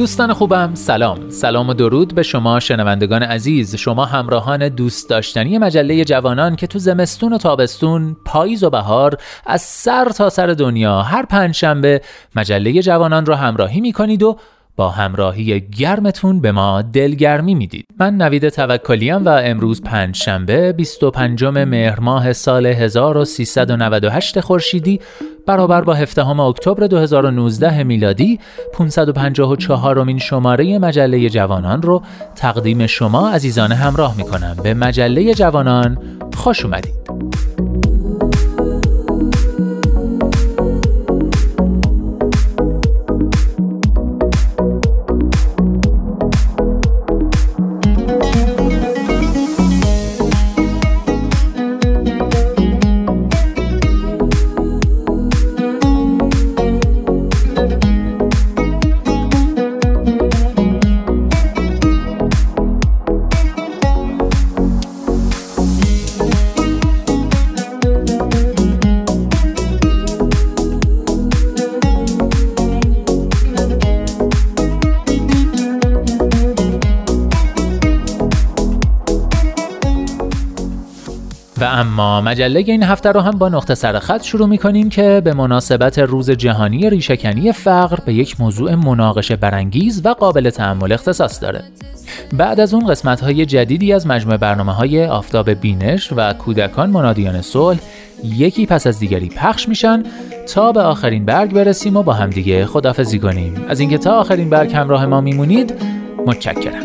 دوستان خوبم سلام. سلام و درود به شما شنوندگان عزیز. شما همراهان دوست داشتنی مجله جوانان که تو زمستون و تابستون پاییز و بهار از سر تا سر دنیا هر پنج شنبه مجله جوانان رو همراهی می‌کنید و با همراهی گرمتون به ما دلگرمی می‌دید. من نوید توکلیم و امروز پنج شنبه 25 مهر ماه سال 1398 خورشیدی برابر با 17 اکتبر 2019 میلادی 554 امین شماره مجله جوانان رو تقدیم شما عزیزان همراه می‌کنم. به مجله جوانان خوش اومدید. مجله این هفته رو هم با نقطه سرخط شروع می کنیم که به مناسبت روز جهانی ریشکنی فقر به یک موضوع مناقشه برانگیز و قابل تحمل اختصاص داره. بعد از اون قسمت های جدیدی از مجموعه برنامه های آفتاب بینش و کودکان منادیان صلح یکی پس از دیگری پخش میشن تا به آخرین برگ برسیم و با همدیگه خدافزی کنیم از اینکه تا آخرین برگ همراه ما میمونید متشکرم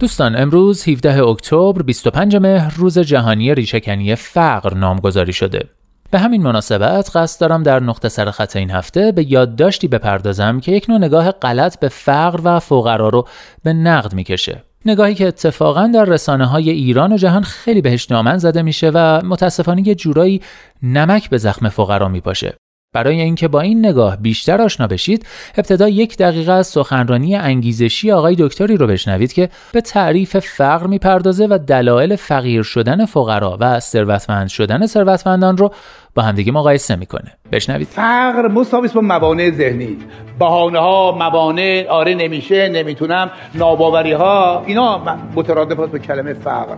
دوستان امروز 17 اکتبر 25 مهر روز جهانی ریشهکنی فقر نامگذاری شده. به همین مناسبت قصد دارم در نقطه سر خط این هفته به یادداشتی بپردازم که یک نوع نگاه غلط به فقر و فقرا رو به نقد می‌کشه. نگاهی که اتفاقا در رسانه های ایران و جهان خیلی بهش نامن زده میشه و متاسفانه یه جورایی نمک به زخم فقرا میپاشه. برای اینکه با این نگاه بیشتر آشنا بشید ابتدا یک دقیقه از سخنرانی انگیزشی آقای دکتری رو بشنوید که به تعریف فقر می‌پردازه و دلایل فقیر شدن فقرا و ثروتمند شدن ثروتمندان رو با همدیگه مقایسه می‌کنه. بشنوید. فقر مساوی با موانع ذهنی. بهانه ها موانع آره نمیشه نمی‌تونم ناباوری ها اینا مترادف به کلمه فقر.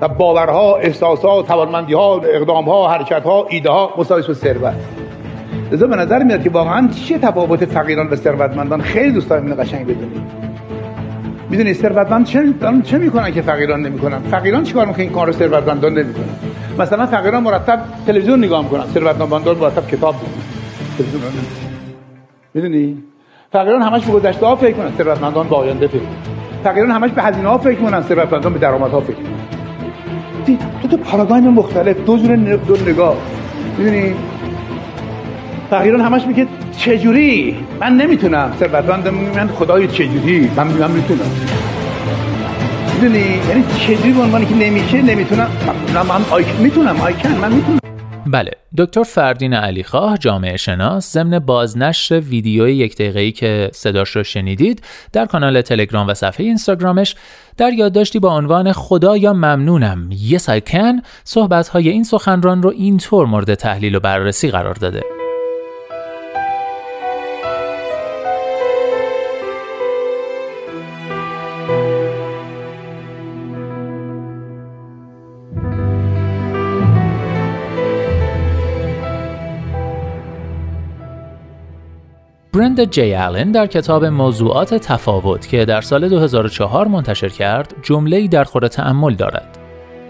و باورها احساسات توانمندی ها اقدام ها حرکت ها با ثروت. لذا به نظر میاد که واقعا چیه تفاوت فقیران و ثروتمندان؟ خیلی دوست دارم اینو قشنگ بدونید. می‌دونی ثروتمند چه چه می‌کنن که فقیران نمی‌کنن؟ فقیران چیکار می‌کنن این کار رو ثروتمندان نمی‌کنن؟ مثلا فقیران مرتب تلویزیون نگاه می‌کنن ثروتمندان مرتب کتاب می‌خونن. می‌دونی؟ فقیران همش به گذشته ها فکر کنن ثروتمندان به آینده فکر فقیران همش به هزینه ها فکر کنن ثروتمندان به درآمد ها فکر کنن تو تو پارادایم مختلف دو جور دو نگاه. می‌دونی؟ فقیران همش میگه چجوری؟ من نمی‌تونم. ثروتمند من خدای چجوری؟ من من می‌تونم. می‌دونی؟ یعنی چجوری به عنوانی که نمیشه نمی‌تونم. من, من آی... می‌تونم آی کن من می‌تونم. بله دکتر فردین علیخواه جامعه شناس ضمن بازنشر ویدیوی یک دقیقه‌ای که صداش رو شنیدید در کانال تلگرام و صفحه اینستاگرامش. در یادداشتی با عنوان خدا یا ممنونم Yes I can صحبت‌های این سخنران رو اینطور مورد تحلیل و بررسی قرار داده. برند جی آلن در کتاب موضوعات تفاوت که در سال 2004 منتشر کرد جمله‌ای در خور تأمل دارد.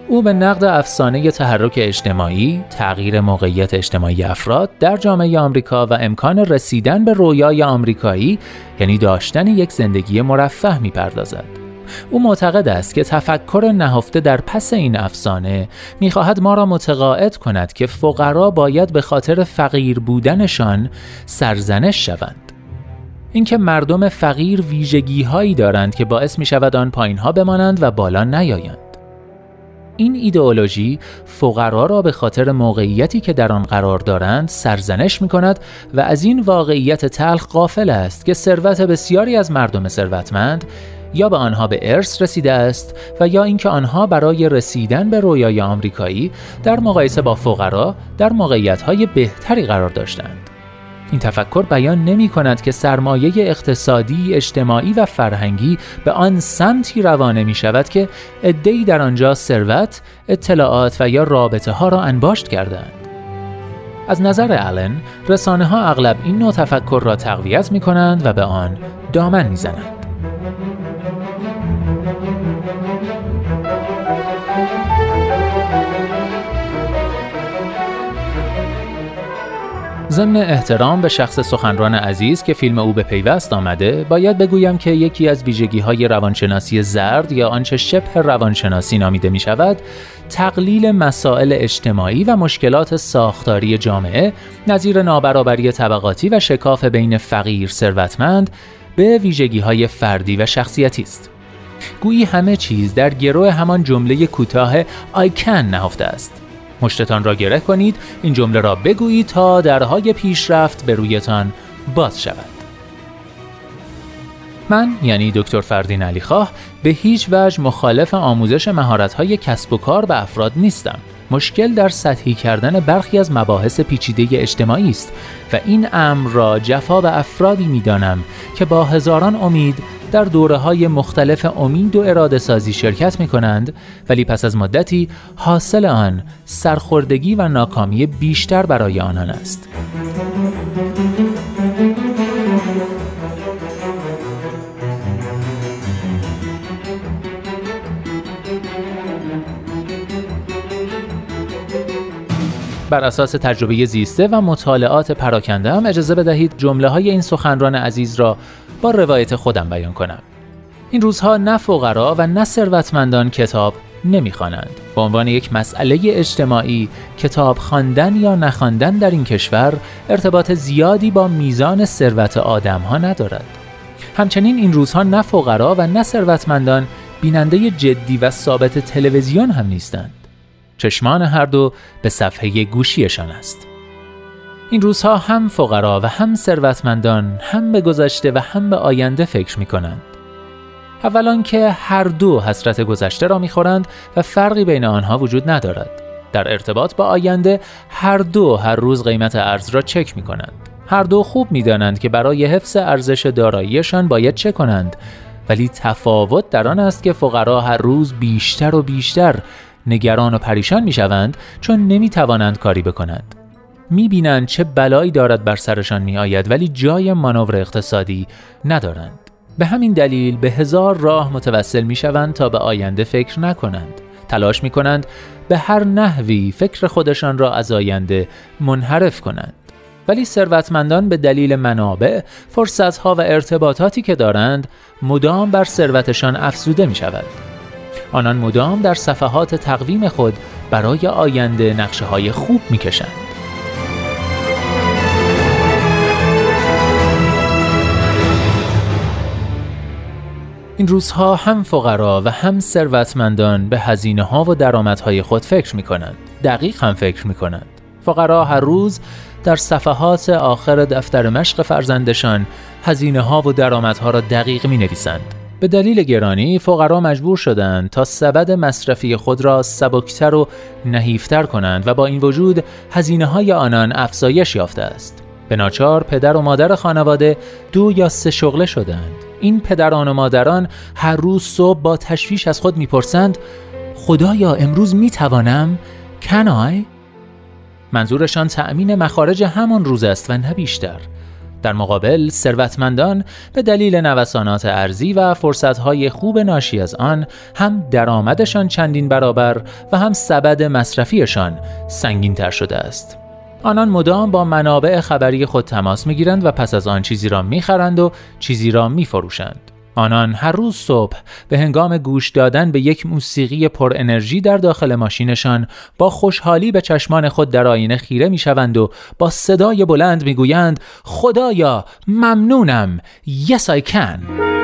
او به نقد افسانه تحرک اجتماعی، تغییر موقعیت اجتماعی افراد در جامعه آمریکا و امکان رسیدن به رویای آمریکایی یعنی داشتن یک زندگی مرفه می‌پردازد. او معتقد است که تفکر نهفته در پس این افسانه می‌خواهد ما را متقاعد کند که فقرا باید به خاطر فقیر بودنشان سرزنش شوند. اینکه مردم فقیر ویژگی هایی دارند که باعث می شود آن پایین ها بمانند و بالا نیایند. این ایدئولوژی فقرا را به خاطر موقعیتی که در آن قرار دارند سرزنش می کند و از این واقعیت تلخ قافل است که ثروت بسیاری از مردم ثروتمند یا به آنها به ارث رسیده است و یا اینکه آنها برای رسیدن به رویای آمریکایی در مقایسه با فقرا در موقعیت‌های بهتری قرار داشتند. این تفکر بیان نمی کند که سرمایه اقتصادی، اجتماعی و فرهنگی به آن سمتی روانه می شود که ادهی در آنجا ثروت، اطلاعات و یا رابطه ها را انباشت کردند. از نظر آلن، رسانه ها اغلب این نوع تفکر را تقویت می کنند و به آن دامن می زنند. ضمن احترام به شخص سخنران عزیز که فیلم او به پیوست آمده باید بگویم که یکی از ویژگی های روانشناسی زرد یا آنچه شبه روانشناسی نامیده می شود تقلیل مسائل اجتماعی و مشکلات ساختاری جامعه نظیر نابرابری طبقاتی و شکاف بین فقیر ثروتمند به ویژگی های فردی و شخصیتی است. گویی همه چیز در گروه همان جمله کوتاه I can نهفته است. مشتتان را گره کنید این جمله را بگویید تا درهای پیشرفت به رویتان باز شود. من یعنی دکتر فردین علیخواه به هیچ وجه مخالف آموزش مهارت‌های کسب و کار به افراد نیستم. مشکل در سطحی کردن برخی از مباحث پیچیده اجتماعی است و این امر را جفا به افرادی می‌دانم که با هزاران امید در دوره های مختلف امید و اراده سازی شرکت می کنند ولی پس از مدتی حاصل آن سرخوردگی و ناکامی بیشتر برای آنان است. بر اساس تجربه زیسته و مطالعات پراکنده هم اجازه بدهید جمله های این سخنران عزیز را با روایت خودم بیان کنم. این روزها نه فقرا و نه ثروتمندان کتاب نمی‌خوانند. به عنوان یک مسئله اجتماعی کتاب خواندن یا نخواندن در این کشور ارتباط زیادی با میزان ثروت آدم ها ندارد. همچنین این روزها نه فقرا و نه ثروتمندان بیننده جدی و ثابت تلویزیون هم نیستند. چشمان هر دو به صفحه گوشیشان است. این روزها هم فقرا و هم ثروتمندان هم به گذشته و هم به آینده فکر می کنند. اولا که هر دو حسرت گذشته را می‌خورند و فرقی بین آنها وجود ندارد. در ارتباط با آینده هر دو هر روز قیمت ارز را چک می کنند. هر دو خوب می‌دانند که برای حفظ ارزش داراییشان باید چه کنند ولی تفاوت در آن است که فقرا هر روز بیشتر و بیشتر نگران و پریشان می شوند چون نمی توانند کاری بکنند. می بینند چه بلایی دارد بر سرشان می آید ولی جای مانور اقتصادی ندارند. به همین دلیل به هزار راه متوسل می شوند تا به آینده فکر نکنند. تلاش می کنند به هر نحوی فکر خودشان را از آینده منحرف کنند. ولی ثروتمندان به دلیل منابع، فرصتها و ارتباطاتی که دارند مدام بر ثروتشان افزوده می شود. آنان مدام در صفحات تقویم خود برای آینده نقشه های خوب می کشند. این روزها هم فقرا و هم ثروتمندان به هزینه ها و درآمدهای خود فکر می کنند. دقیق هم فکر می کنند. فقرا هر روز در صفحات آخر دفتر مشق فرزندشان هزینه ها و درآمدها را دقیق می نویسند. به دلیل گرانی فقرا مجبور شدند تا سبد مصرفی خود را سبکتر و نحیفتر کنند و با این وجود هزینه های آنان افزایش یافته است. به ناچار پدر و مادر خانواده دو یا سه شغله شدند. این پدران و مادران هر روز صبح با تشویش از خود می‌پرسند خدایا امروز می‌توانم؟ کنای؟ منظورشان تأمین مخارج همان روز است و نه بیشتر. در مقابل ثروتمندان به دلیل نوسانات ارزی و فرصتهای خوب ناشی از آن هم درآمدشان چندین برابر و هم سبد مصرفیشان سنگین تر شده است. آنان مدام با منابع خبری خود تماس می‌گیرند و پس از آن چیزی را می‌خرند و چیزی را میفروشند. آنان هر روز صبح به هنگام گوش دادن به یک موسیقی پر انرژی در داخل ماشینشان با خوشحالی به چشمان خود در آینه خیره می شوند و با صدای بلند می گویند خدایا ممنونم. Yes I can.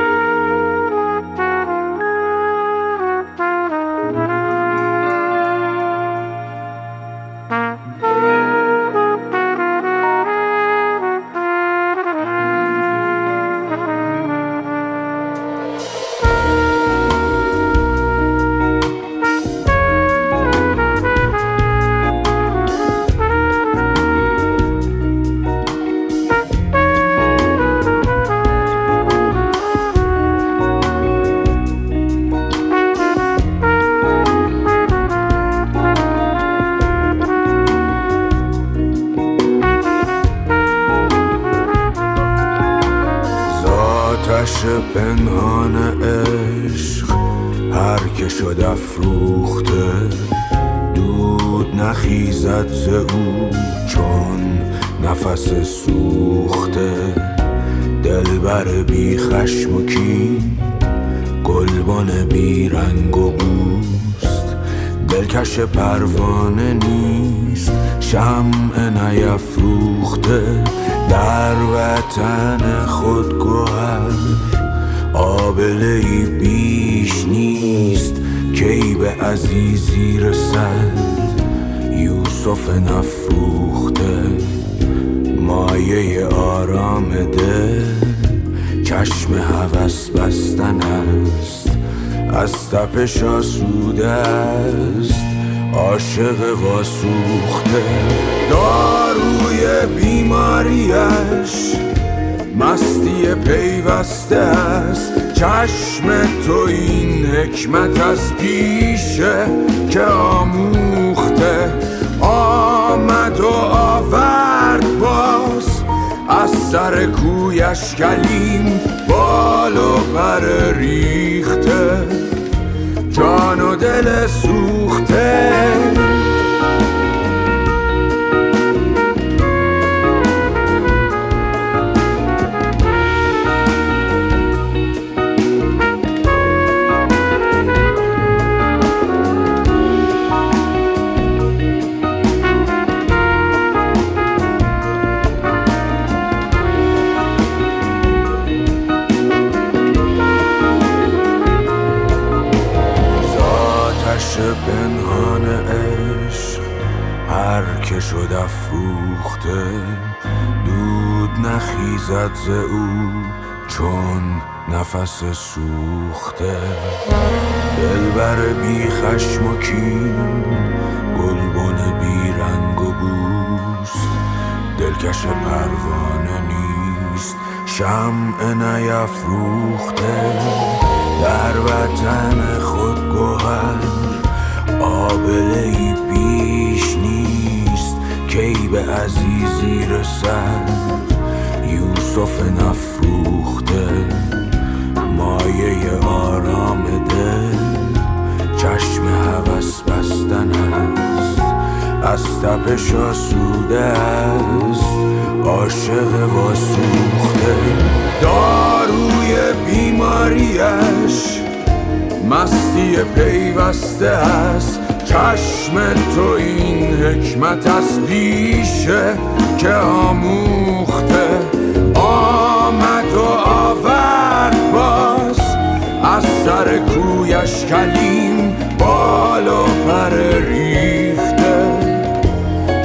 یوسف نفروخته مایه آرام دل چشم هوس بستن است از تپش آسوده است. عاشق واسوخته. داروی بیماریش مستی پیوسته است. چشم تو این حکمت از پیشه که آموخته. سر کویش کلیم بال و پر ریخته. جان و دل سوخته. نخیزد ز او چون نفس سوخته. دلبر بی خشم و کین گلبن بی رنگ و بوست. دلکش پروانه نیست شمع نیفروخته. در وطن خود گوهر آبله ای نیست کی به عزیزی رسد؟ یوسف نفروخته مایه آرام دل چشم هوس بستن است از تپش آسوده است عاشق واسوخته. داروی بیماریش مستی پیوسته است چشم تو این حکمت از پیشه که آموخته. آمد و آورد باز. از سر کویش کلیم بال و پر ریخته.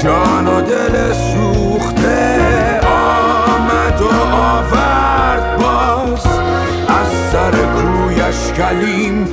جان و دل سوخته. آمد و آورد باز. از سر کویش کلیم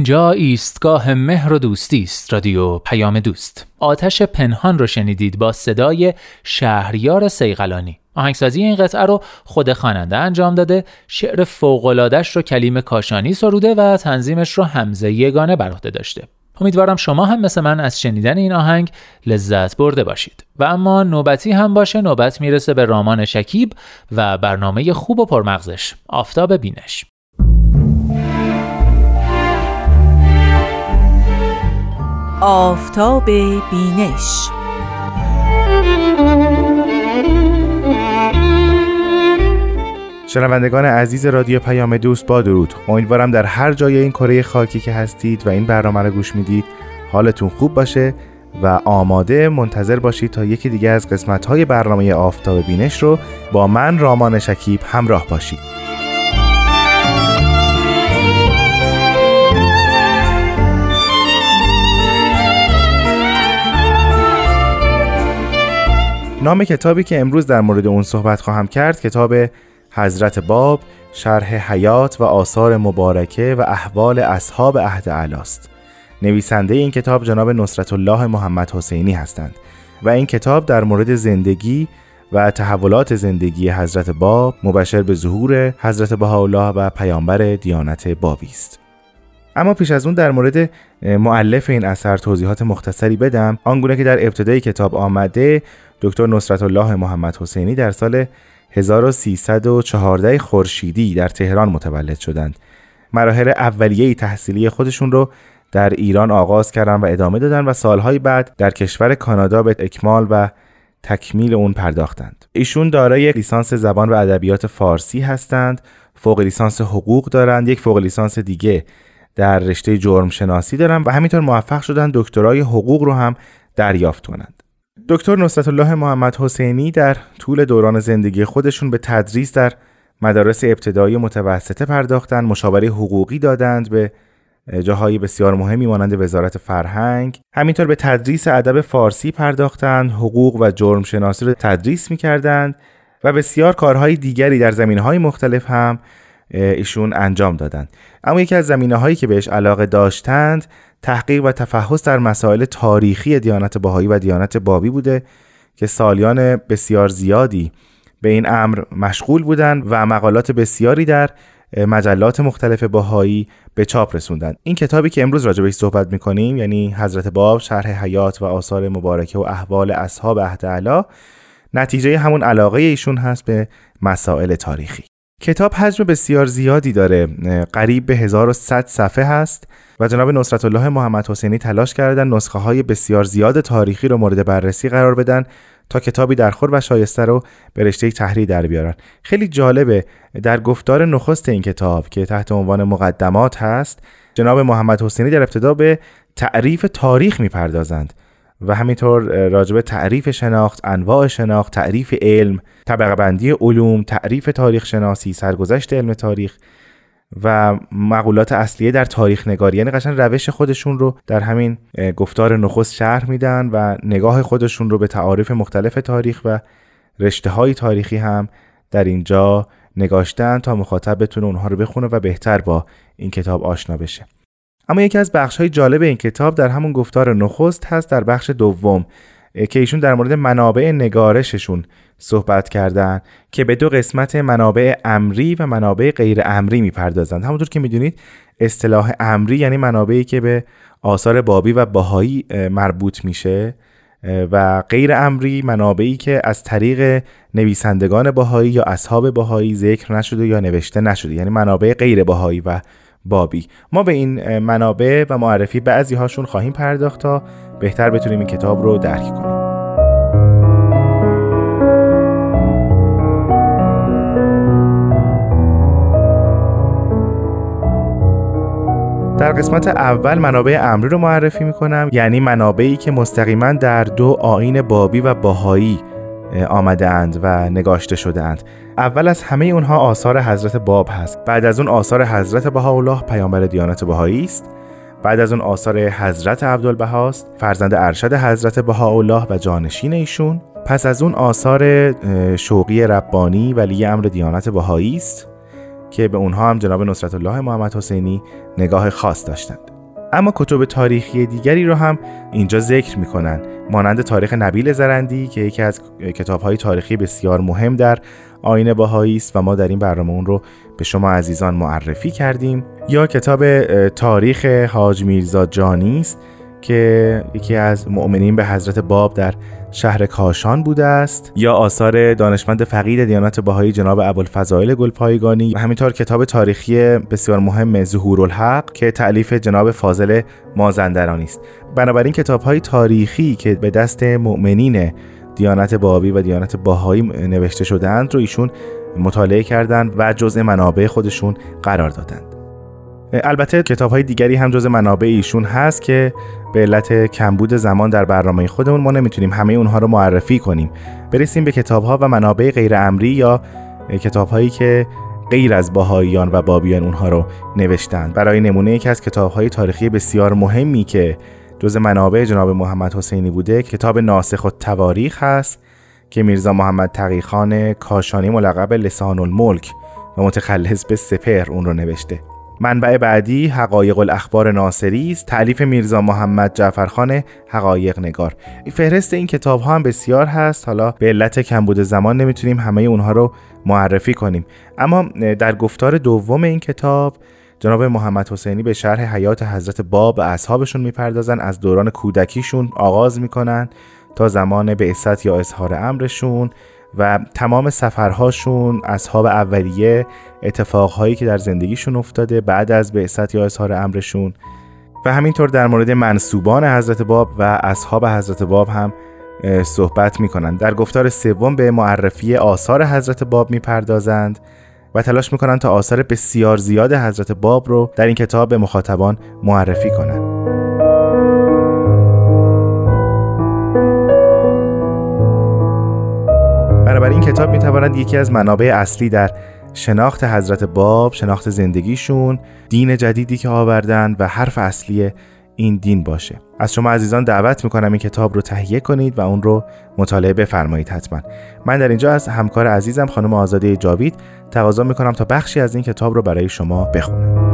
اینجا ایستگاه مهر و دوستی است رادیو پیام دوست. آتش پنهان رو شنیدید با صدای شهریار سیغلانی آهنگسازی این قطعه رو خود خواننده انجام داده شعر فوق‌العاده‌اش رو کلیم کاشانی سروده و تنظیمش رو حمزه یگانه بر عهده داشته. امیدوارم شما هم مثل من از شنیدن این آهنگ لذت برده باشید. و اما نوبتی هم باشه نوبت می‌رسه به رامان شکیب و برنامه خوب و پرمغزش. آفتاب بینش. آفتاب بینش. شنوندگان عزیز رادیو پیام دوست با درود. امیدوارم در هر جای این کره خاکی که هستید و این برنامه رو گوش می‌دید حالتون خوب باشه و آماده منتظر باشید تا یکی دیگه از قسمت های برنامه آفتاب بینش رو با من رامان شکیب همراه باشید. نام کتابی که امروز در مورد اون صحبت خواهم کرد کتاب حضرت باب شرح حیات و آثار مبارکه و احوال اصحاب عهد علاست نویسنده این کتاب جناب نصرت الله محمد حسینی هستند و این کتاب در مورد زندگی و تحولات زندگی حضرت باب مبشر به ظهور حضرت بهاءالله و پیامبر دیانت بابی است. اما پیش از اون در مورد معلف این اثر توضیحات مختصری بدم. آنگونه که در ابتدای کتاب آمده دکتر نصرت الله محمد حسینی در سال 1314 خورشیدی در تهران متولد شدند مراحل اولیه تحصیلی خودشون رو در ایران آغاز کردن و ادامه دادن و سالهای بعد در کشور کانادا به اکمال و تکمیل اون پرداختند ایشون دارای لیسانس زبان و ادبیات فارسی هستند فوق لیسانس حقوق دارند یک فوق لیسانس دیگه در رشته جرم شناسی دارن و همینطور موفق شدن دکترای حقوق رو هم دریافت کنند. دکتر نصرت الله محمد حسینی در طول دوران زندگی خودشون به تدریس در مدارس ابتدایی متوسطه پرداختند، مشاوره حقوقی دادند به جاهای بسیار مهمی مانند وزارت فرهنگ. همینطور به تدریس ادب فارسی پرداختند حقوق و جرم شناسی رو تدریس می‌کردند و بسیار کارهای دیگری در زمینهای مختلف هم ایشون انجام دادند. اما یکی از زمینه هایی که بهش علاقه داشتند تحقیق و تفحص در مسائل تاریخی دیانت باهایی و دیانت بابی بوده که سالیان بسیار زیادی به این امر مشغول بودند و مقالات بسیاری در مجلات مختلف باهایی به چاپ رسوندند. این کتابی که امروز راجع بهش صحبت می‌کنیم یعنی حضرت باب شرح حیات و آثار مبارکه و احوال اصحاب عهد نتیجه همون علاقه ایشون هست به مسائل تاریخی. کتاب حجم بسیار زیادی داره. قریب به 1100 صفحه هست و جناب نصرت الله محمد حسینی تلاش کردن نسخه های بسیار زیاد تاریخی رو مورد بررسی قرار بدن تا کتابی درخور و شایسته رو به رشته تحریر در بیارن. خیلی جالبه در گفتار نخست این کتاب که تحت عنوان مقدمات هست جناب محمد حسینی در ابتدا به تعریف تاریخ می‌پردازند. و همینطور راجب تعریف شناخت، انواع شناخت، تعریف علم، طبقه بندی علوم، تعریف تاریخ شناسی، سرگذشت علم تاریخ و مقولات اصلیه در تاریخ نگاری. یعنی قشن روش خودشون رو در همین گفتار نخست شرح میدن و نگاه خودشون رو به تعاریف مختلف تاریخ و رشته های تاریخی هم در اینجا نگاشتن تا مخاطب بتونه اونها رو بخونه و بهتر با این کتاب آشنا بشه. اما یکی از بخش های جالب این کتاب در همون گفتار نخست هست در بخش دوم که ایشون در مورد منابع نگارششون صحبت کردن که به دو قسمت منابع امری و منابع غیر امری می‌پردازند. همونطور که می‌دونید اصطلاح امری یعنی منابعی که به آثار بابی و باهایی مربوط میشه و غیر امری منابعی که از طریق نویسندگان باهایی یا اصحاب باهایی ذکر نشده یا نوشته نشده یعنی منابع غیر باهایی و بابی. ما به این منابع و معرفی بعضی هاشون خواهیم پرداخت تا بهتر بتونیم این کتاب رو درک کنیم. در قسمت اول منابع امری رو معرفی می‌کنم یعنی منابعی که مستقیما در دو آین بابی و باهایی آمده اند و نگاشته شده اند اول از همه اونها آثار حضرت باب هست. بعد از اون آثار حضرت بهاءالله پیامبر دیانت بهایی است. بعد از اون آثار حضرت عبدالبهاست فرزند ارشد حضرت بهاءالله و جانشین ایشون. پس از اون آثار شوقی ربانی ولی امر دیانت بهایی است که به اونها هم جناب نصرت الله محمد حسینی نگاه خاص داشتند. اما کتب تاریخی دیگری رو هم اینجا ذکر می‌کنن. مانند تاریخ نبیل زرندی که یکی از کتابهای تاریخی بسیار مهم در آین باهایی است و ما در این برنامه اون رو به شما عزیزان معرفی کردیم. یا کتاب تاریخ حاج میرزا جانی است که یکی از مؤمنین به حضرت باب در شهر کاشان بوده است یا آثار دانشمند فقید دیانت بهایی جناب ابوالفضائل گلپایگانی و همینطور کتاب تاریخی بسیار مهم ظهور الحق که تعلیف جناب فاضل مازندرانی است. بنابراین کتاب های تاریخی که به دست مؤمنین دیانت بابی و دیانت باهایی نوشته شدهاند رو ایشون مطالعه کردند و جزء منابع خودشون قرار دادند. البته کتاب های دیگری هم جز منابع ایشون هست که به علت کمبود زمان در برنامه خودمون ما نمی‌تونیم همه اونها رو معرفی کنیم. برسیم به کتاب ها و منابع غیر امری یا کتاب هایی که غیر از باهاییان و بابیان اونها رو نوشتند. برای نمونه یکی از کتاب های تاریخی بسیار مهمی که جز منابع جناب محمد حسینی بوده کتاب ناسخ و تواریخ هست که میرزا محمد تقیخان کاشانی ملقب لسان الملک و متخلص به سپر اون رو نوشته. منبع بعدی حقایق الاخبار ناصری است. تعلیف میرزا محمد جعفرخان حقایق نگار. فهرست این کتاب ها هم بسیار هست. حالا به علت کمبود زمان نمی‌تونیم همه اونها رو معرفی کنیم. اما در گفتار دوم این کتاب جناب محمد حسینی به شرح حیات حضرت باب اصحابشون می‌پردازن. از دوران کودکیشون آغاز می‌کنن تا زمان بعثت یا اظهار امرشون. و تمام سفرهاشون اصحاب اولیه اتفاقهایی که در زندگیشون افتاده بعد از بعثت یا اظهار امرشون. و همینطور در مورد منصوبان حضرت باب و اصحاب حضرت باب هم صحبت می‌کنند در گفتار سوم به معرفی آثار حضرت باب می‌پردازند و تلاش می‌کنند تا آثار بسیار زیاد حضرت باب رو در این کتاب به مخاطبان معرفی کنند این کتاب می‌تواند یکی از منابع اصلی در شناخت حضرت باب شناخت زندگیشون دین جدیدی که آوردن و حرف اصلی این دین باشه. از شما عزیزان دعوت می‌کنم این کتاب رو تهیه کنید و اون رو مطالعه بفرمایید حتما. من در اینجا از همکار عزیزم خانم آزاده جاوید تقاضا می‌کنم تا بخشی از این کتاب رو برای شما بخونم.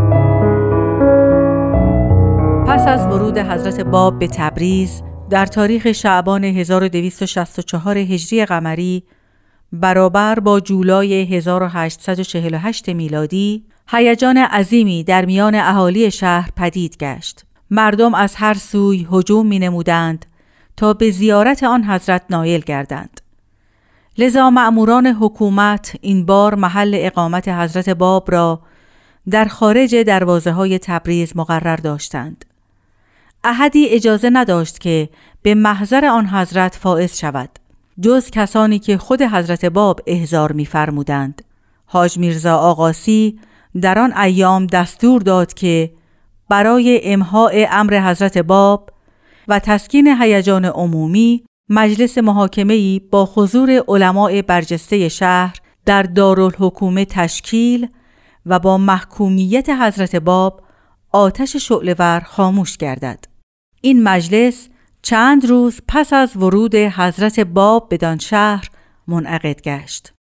پس از ورود حضرت باب به تبریز در تاریخ شعبان 1264 هجری قمری برابر با جولای 1848 میلادی هیجان عظیمی در میان اهالی شهر پدید گشت. مردم از هر سوی هجوم می نمودند تا به زیارت آن حضرت نایل گردند. لذا مأموران حکومت این بار محل اقامت حضرت باب را در خارج دروازه های تبریز مقرر داشتند. احدی اجازه نداشت که به محضر آن حضرت فائز شود. جز کسانی که خود حضرت باب احضار می‌فرمودند حاج میرزا آقاسی در آن ایام دستور داد که برای امهای امر حضرت باب و تسکین هیجان عمومی مجلس محاکمه‌ای با حضور علماء برجسته شهر در دارالحکومه تشکیل و با محکومیت حضرت باب آتش شعلور خاموش گردد. این مجلس چند روز پس از ورود حضرت باب بدان شهر منعقد گشت.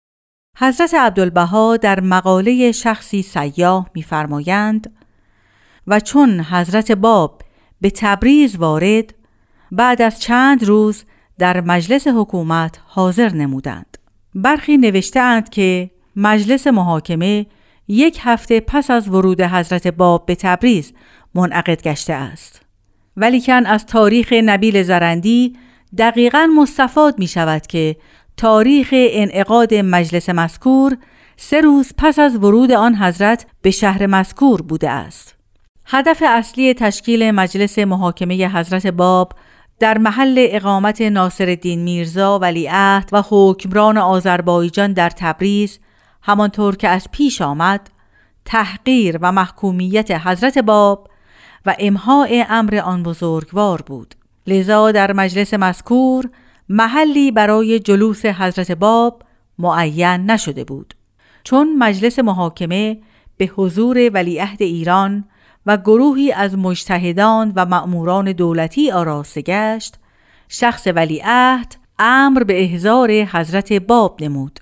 حضرت عبدالبها در مقاله شخصی سیاه می‌فرمایند و چون حضرت باب به تبریز وارد بعد از چند روز در مجلس حکومت حاضر نمودند. برخی نوشتهاند که مجلس محاکمه یک هفته پس از ورود حضرت باب به تبریز منعقد گشته است. ولیکن از تاریخ نبیل زرندی دقیقا مستفاد می شود که تاریخ انعقاد مجلس مذکور سه روز پس از ورود آن حضرت به شهر مذکور بوده است. هدف اصلی تشکیل مجلس محاکمه حضرت باب در محل اقامت ناصر میرزا ولیعهد و حکمران آذربایجان در تبریز همانطور که از پیش آمد تحقیر و محکومیت حضرت باب و امهای امر آن بزرگوار بود. لذا در مجلس مذکور محلی برای جلوس حضرت باب معین نشده بود. چون مجلس محاکمه به حضور ولیعهد ایران و گروهی از مجتهدان و مأموران دولتی آراسته گشت شخص ولیعهد امر به احضار حضرت باب نمود.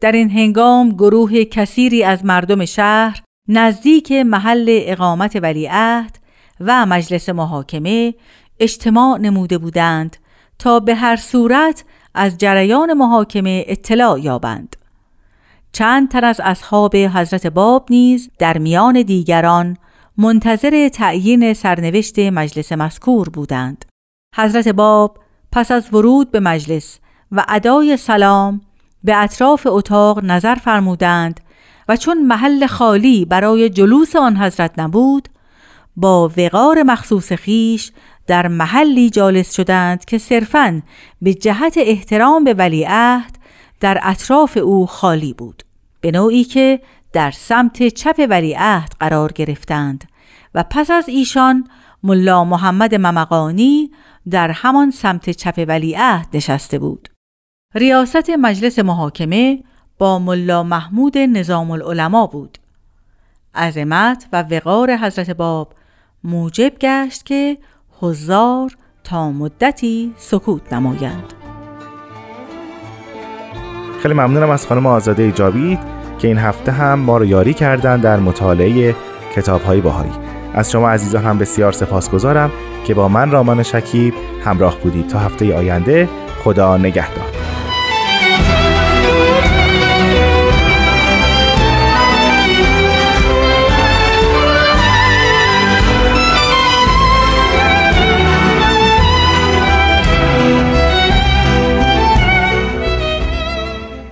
در این هنگام گروه کثیری از مردم شهر نزدیک محل اقامت ولیعهد و مجلس محاکمه اجتماع نموده بودند تا به هر صورت از جریان محاکمه اطلاع یابند. چند تن از اصحاب حضرت باب نیز در میان دیگران منتظر تعیین سرنوشت مجلس مذکور بودند. حضرت باب پس از ورود به مجلس و ادای سلام به اطراف اتاق نظر فرمودند و چون محل خالی برای جلوس آن حضرت نبود با وقار مخصوص خیش در محلی جالس شدند که صرفاً به جهت احترام به ولیعهد در اطراف او خالی بود به نوعی که در سمت چپ ولیعهد قرار گرفتند و پس از ایشان ملا محمد ممقانی در همان سمت چپ ولیعهد نشسته بود. ریاست مجلس محاکمه با ملا محمود نظام العلماء بود. عظمت و وقار حضرت باب موجب گشت که حضار تا مدتی سکوت نمایند. خیلی ممنونم از خانم آزاده ایجابی که این هفته هم ما رو یاری کردن در مطالعه کتاب های باهایی. از شما عزیزان هم بسیار سپاسگزارم که با من رامان شکیب همراه بودید. تا هفته آینده خدا نگهدار.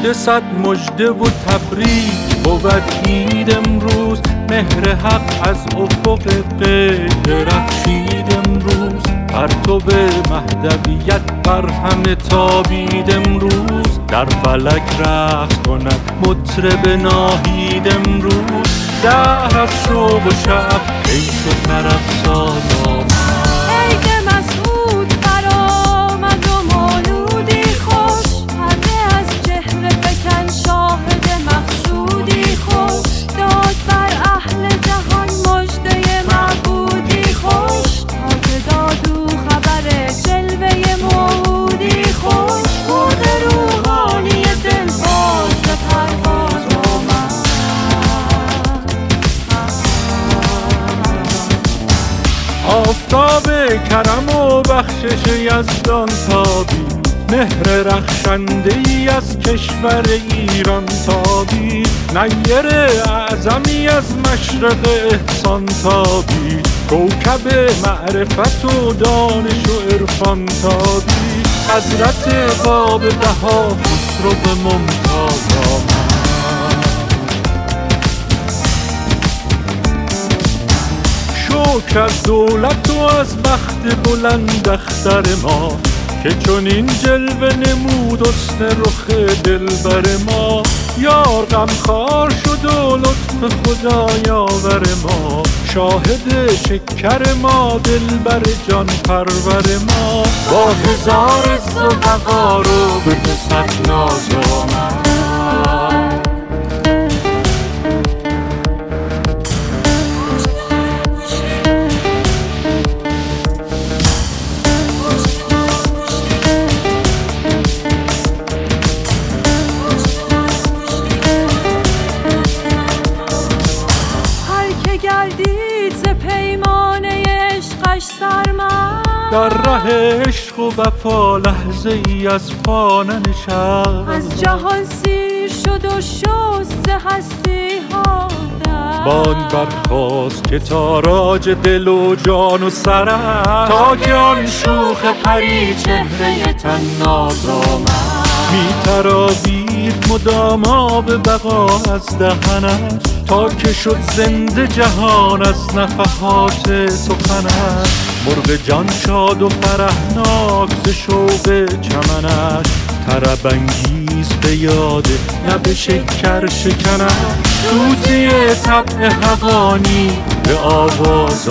مجد صد مجده و تبریک بود عید امروز. مهر حق از افق قید رخشید امروز. به مهدویت بر همه تابید امروز. در فلک رخت کند مطرب ناهید امروز. دهر از شوق و شب و طرب ساز بخشش یزدان تابی. مهر رخشنده ای از کشور ایران تابی. نیر اعظمی از مشرق احسان تابی. کوکب معرفت و دانش و عرفان تابی. حضرت باب بها خسرو به شکر از دولت و از بخت بلند اختر ما که چون این جلوه نمود حسن رخ دلبر ما. یار غمخوار شد و لطف خدا یاور ما. شاهد شکر ما دلبر جان پرور ما. با هزار و رو به صد ناز در ره عشق و وفا لحظه ای از پا ننشست. از جهان سیر شد و شست هستی ها بان برخواست که تاراج دل و جان و سر تا که آن شوخ پری چهره تن ناز می ترابید مدام آب بقا از دهنش. تا که شد زنده جهان از نفحات سخنش. مرغ جان شاد و فرهناک ز شوق چمنش. طرب انگیز به یاد لب شکر شکنش توتی طبع حقانی به آواز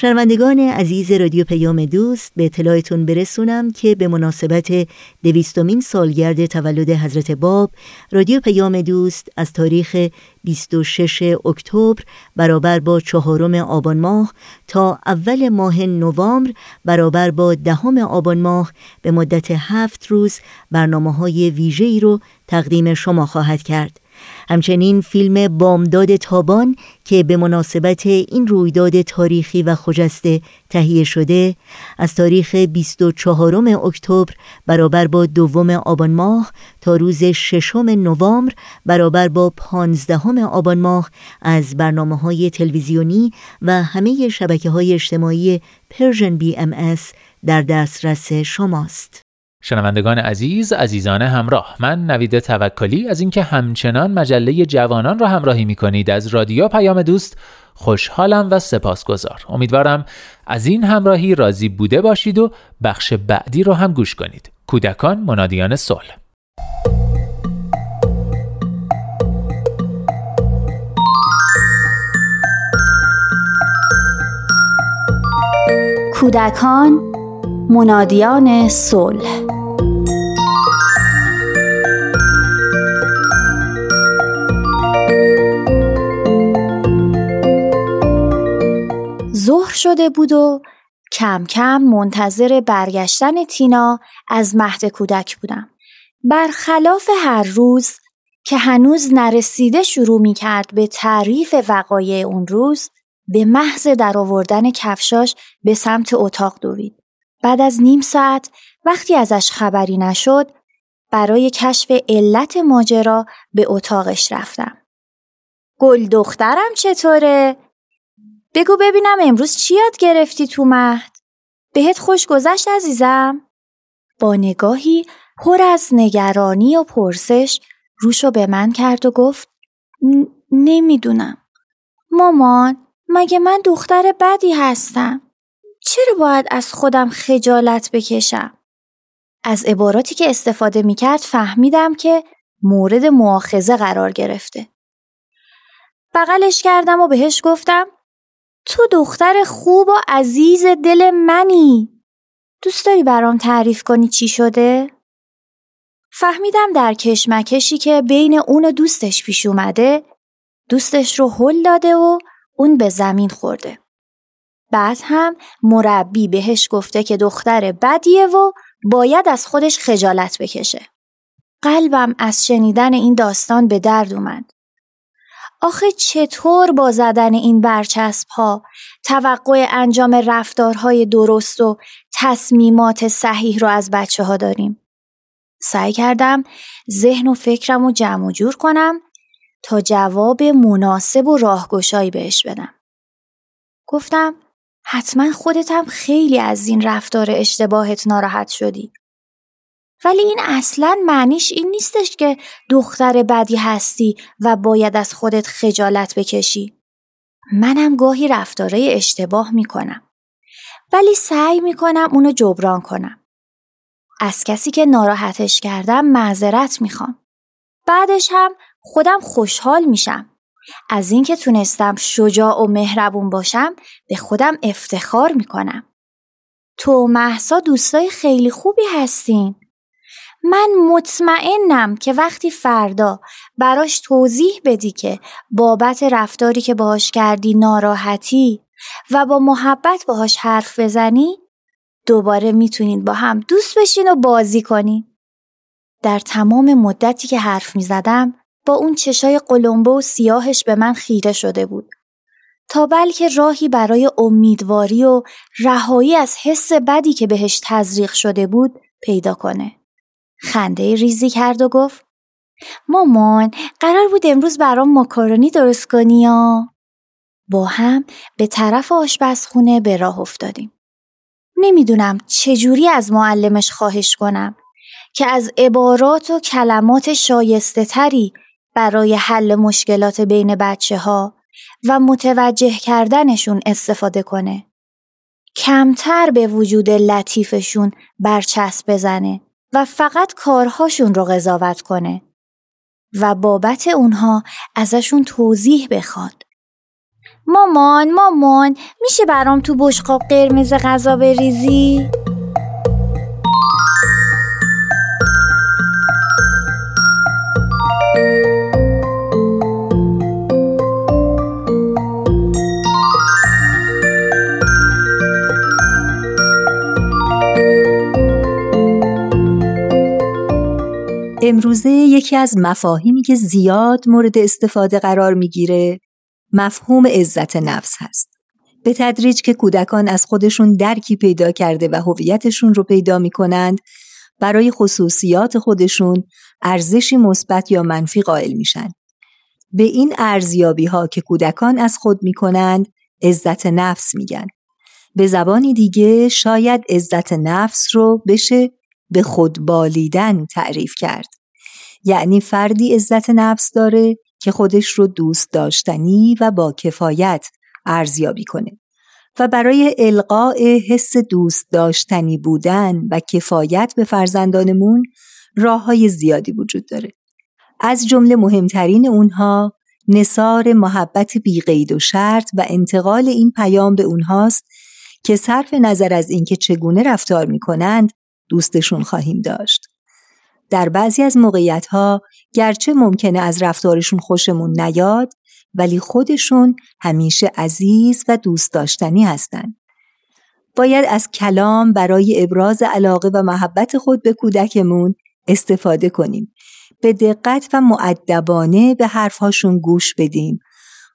شنوندگان عزیز رادیو پیام دوست به اطلاعتون برسونم که به مناسبت دویستمین سالگرد تولد حضرت باب رادیو پیام دوست از تاریخ 26 اکتبر برابر با چهارم آبان ماه تا اول ماه نوامبر برابر با دهم آبان ماه به مدت هفت روز برنامه های ویژه‌ای رو تقدیم شما خواهد کرد. همچنین فیلم بامداد تابان که به مناسبت این رویداد تاریخی و خجسته تهیه شده از تاریخ 24 اکتبر برابر با دوم آبان ماه تا روز ششم نوامبر برابر با پانزدهم آبان ماه از برنامه های تلویزیونی و همه شبکه های اجتماعی Persian BM در دسترس شماست. شنوندگان عزیز عزیزان همراه من نوید توکلی از اینکه همچنان مجله جوانان را همراهی می کنید از رادیو پیام دوست خوشحالم و سپاسگزار. امیدوارم از این همراهی راضی بوده باشید و بخش بعدی رو هم گوش کنید. کودکان منادیان صلح. کودکان منادیان صلح ظهر شده بود و کم کم منتظر برگشتن تینا از مهد کودک بودم. برخلاف هر روز که هنوز نرسیده شروع می کرد به تعریف وقایع اون روز به محض درآوردن کفشاش به سمت اتاق دوید. بعد از نیم ساعت وقتی ازش خبری نشد برای کشف علت ماجرا به اتاقش رفتم. گل دخترم چطوره؟ بگو ببینم امروز چی یاد گرفتی تو مهد؟ بهت خوش گذشت عزیزم؟ با نگاهی پر از نگرانی و پرسش روشو به من کرد و گفت نمی‌دونم. مامان مگه من دختر بدی هستم؟ چرا باید از خودم خجالت بکشم؟ از عباراتی که استفاده می کرد فهمیدم که مورد معاخزه قرار گرفته. بغلش کردم و بهش گفتم تو دختر خوب و عزیز دل منی. دوست داری برام تعریف کنی چی شده؟ فهمیدم در کشمکشی که بین اون و دوستش پیش اومده دوستش رو هل داده و اون به زمین خورده. بعد هم مربی بهش گفته که دختر بدیه و باید از خودش خجالت بکشه. قلبم از شنیدن این داستان به درد اومد. آخه چطور با زدن این برچسب ها توقع انجام رفتارهای درست و تصمیمات صحیح رو از بچه ها داریم؟ سعی کردم ذهن و فکرم رو جمع و جور کنم تا جواب مناسب و راهگشایی بهش بدم. گفتم حتما خودت هم خیلی از این رفتار اشتباهت ناراحت شدی. ولی این اصلا معنیش این نیستش که دختر بدی هستی و باید از خودت خجالت بکشی. منم گاهی رفتاره اشتباه می‌کنم. ولی سعی می‌کنم اونو جبران کنم. از کسی که ناراحتش کردم معذرت می‌خوام. بعدش هم خودم خوشحال میشم. از اینکه تونستم شجاع و مهربون باشم به خودم افتخار می‌کنم. تو محسا دوستای خیلی خوبی هستین. من مطمئنم که وقتی فردا براش توضیح بدی که بابت رفتاری که باهاش کردی ناراحتی و با محبت باهاش حرف بزنی دوباره می‌تونین با هم دوست بشین و بازی کنین. در تمام مدتی که حرف می‌زدم با اون چشای قلمبه و سیاهش به من خیره شده بود. تا بلکه راهی برای امیدواری و رهایی از حس بدی که بهش تزریق شده بود پیدا کنه. خنده ریزی کرد و گفت مامان قرار بود امروز برام ماکارونی درست کنی یا؟ با هم به طرف آشپزخونه به راه افتادیم. نمی‌دونم چجوری از معلمش خواهش کنم که از عبارات و کلمات شایسته تری برای حل مشکلات بین بچه ها و متوجه کردنشون استفاده کنه. کمتر به وجود لطیفشون برچسب بزنه و فقط کارهاشون رو قضاوت کنه و بابت اونها ازشون توضیح بخواد. مامان مامان میشه برام تو بشقاب قرمز غذا بریزی؟ امروزه یکی از مفاهیمی که زیاد مورد استفاده قرار می‌گیره مفهوم عزت نفس هست. به تدریج که کودکان از خودشون درکی پیدا کرده و هویتشون رو پیدا می‌کنند برای خصوصیات خودشون ارزشی مثبت یا منفی قائل میشن. به این ارزیابی ها که کودکان از خود می‌کنند عزت نفس میگن. به زبانی دیگه شاید عزت نفس رو بشه به خود بالیدن تعریف کرد. یعنی فردی عزت نفس داره که خودش رو دوست داشتنی و با کفایت ارزیابی کنه و برای القاء حس دوست داشتنی بودن و کفایت به فرزندانمون راه های زیادی وجود داره. از جمله مهمترین اونها نصار محبت بیقید و شرط و انتقال این پیام به اونهاست که صرف نظر از اینکه چگونه رفتار می‌کنند دوستشون خواهیم داشت. در بعضی از موقعیت ها گرچه ممکنه از رفتارشون خوشمون نیاد ولی خودشون همیشه عزیز و دوست داشتنی هستند. باید از کلام برای ابراز علاقه و محبت خود به کودکمون استفاده کنیم. به دقت و معدبانه به حرفهاشون گوش بدیم.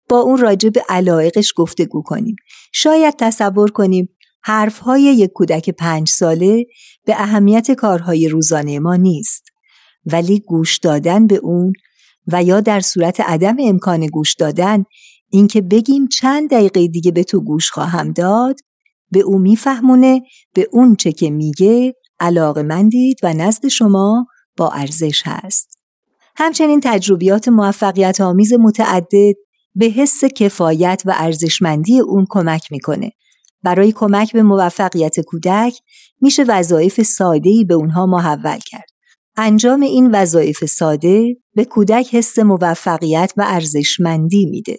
با اون راجع به علایقش گفتگو کنیم. شاید تصور کنیم حرفهای یک کودک پنج ساله به اهمیت کارهای روزانه ما نیست. ولی گوش دادن به اون و یا در صورت عدم امکان گوش دادن اینکه بگیم چند دقیقه دیگه به تو گوش خواهم داد به او میفهمونه به اون چه که میگه علاقه مندید و نزد شما با ارزش هست. همچنین تجربیات موفقیت آمیز متعدد به حس کفایت و ارزشمندی اون کمک می‌کنه. برای کمک به موفقیت کودک میشه وظایف ساده‌ای به اونها محول کرد. انجام این وظایف ساده به کودک حس موفقیت و ارزشمندی میده.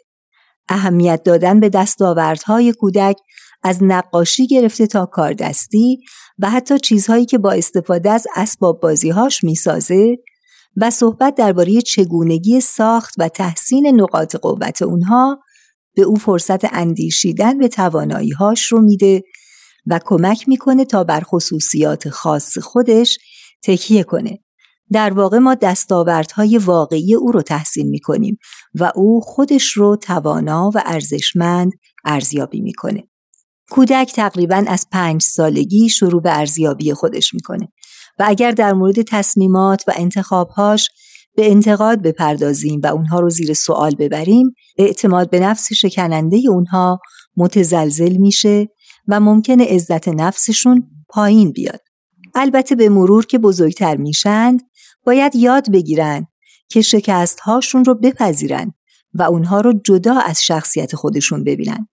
اهمیت دادن به دستاوردهای کودک از نقاشی گرفته تا کاردستی و حتی چیزهایی که با استفاده از اسباب بازیهاش می‌سازه و صحبت درباره چگونگی ساخت و تحسین نقاط قوت اونها به او فرصت اندیشیدن به تواناییهاش رو میده و کمک می‌کنه تا بر خصوصیات خاص خودش تکیه کنه در واقع ما دستاوردهای واقعی او رو تحسین می کنیم و او خودش رو توانا و ارزشمند ارزیابی می‌کنه. کودک تقریبا از پنج سالگی شروع به ارزیابی خودش می‌کنه و اگر در مورد تصمیمات و انتخابهاش به انتقاد بپردازیم و اونها رو زیر سوال ببریم اعتماد به نفس شکننده اونها متزلزل میشه و ممکنه عزت نفسشون پایین بیاد. البته به مرور که بزرگتر میشند باید یاد بگیرن که شکست هاشون رو بپذیرن و اونها رو جدا از شخصیت خودشون ببینن.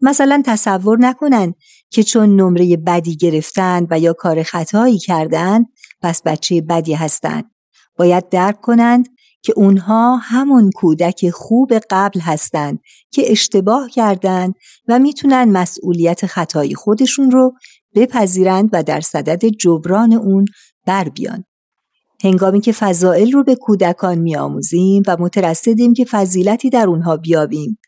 مثلا تصور نکنن که چون نمره بدی گرفتن و یا کار خطایی کردن پس بچه بدی هستند. باید درک کنند که اونها همون کودک خوب قبل هستند که اشتباه کردند و می‌تونن مسئولیت خطای خودشون رو بپذیرند و در صدد جبران اون بر بیان. هنگامی که فضائل رو به کودکان میآموزیم و مترصدیم که فضیلتی در اونها بیابیم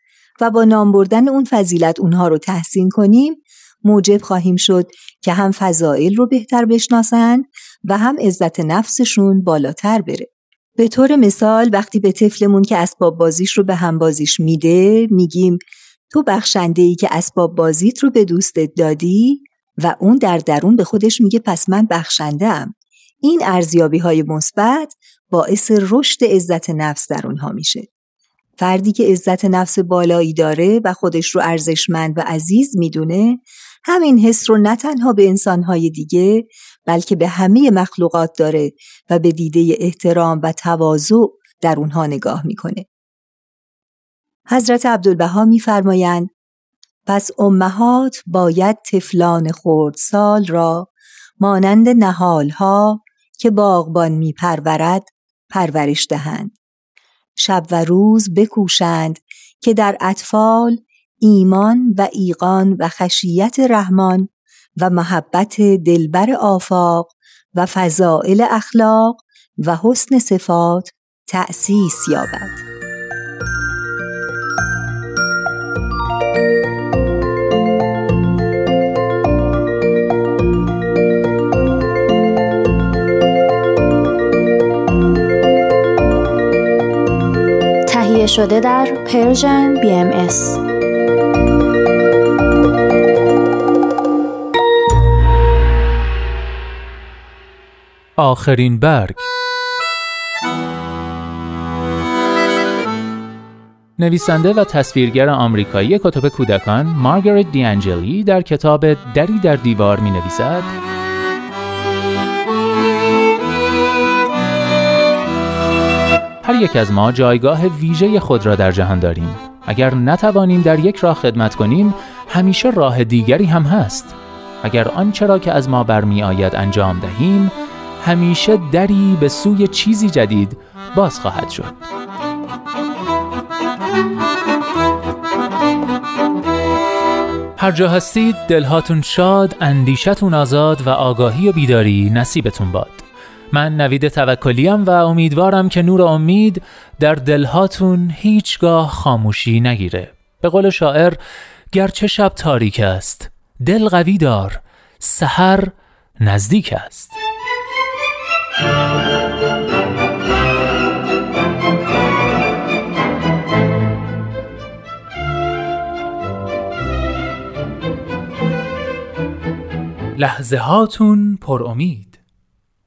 و با نام بردن اون فضیلت اونها رو تحسین کنیم موجب خواهیم شد که هم فضائل رو بهتر بشناسند و هم عزت نفسشون بالاتر بره. به طور مثال وقتی به طفلمون که اسباب بازیش رو به هم بازیش میده میگیم تو بخشنده ای که اسباب بازیت رو به دوستت دادی و اون در درون به خودش میگه پس من بخشنده ام. این ارزیابی های مثبت باعث رشد عزت نفس در اونها میشه. فردی که عزت نفس بالایی داره و خودش رو ارزشمند و عزیز می‌دونه همین حس رو نه تنها به انسانهای دیگه بلکه به همه مخلوقات داره و به دیده احترام و تواضع در اونها نگاه می‌کنه. حضرت عبدالبها میفرمایند پس امهات باید تفلان سال را مانند نهالها که باغبان میپرورد پرورش دهند. شب و روز بکوشند که در اطفال ایمان و ایقان و خشیت رحمان و محبت دلبر آفاق و فضائل اخلاق و حسن صفات تأسیس یابد. شده در پرژن BMS آخرین برگ. نویسنده و تصویرگر آمریکایی کتب کودکان مارگارت دیانجلی در کتاب دری در دیوار می نویسد هر یک از ما جایگاه ویژه خود را در جهان داریم اگر نتوانیم در یک راه خدمت کنیم همیشه راه دیگری هم هست اگر آنچه را که از ما برمی آید انجام دهیم همیشه دری به سوی چیزی جدید باز خواهد شد. هر جا هستید دلهاتون شاد، اندیشتون آزاد و آگاهی و بیداری نصیبتون باد. من نوید توکلیم و امیدوارم که نور امید در دلهاتون هیچگاه خاموشی نگیره. به قول شاعر گرچه شب تاریک است، دل قوی دار، سحر نزدیک است. لحظه هاتون پر امید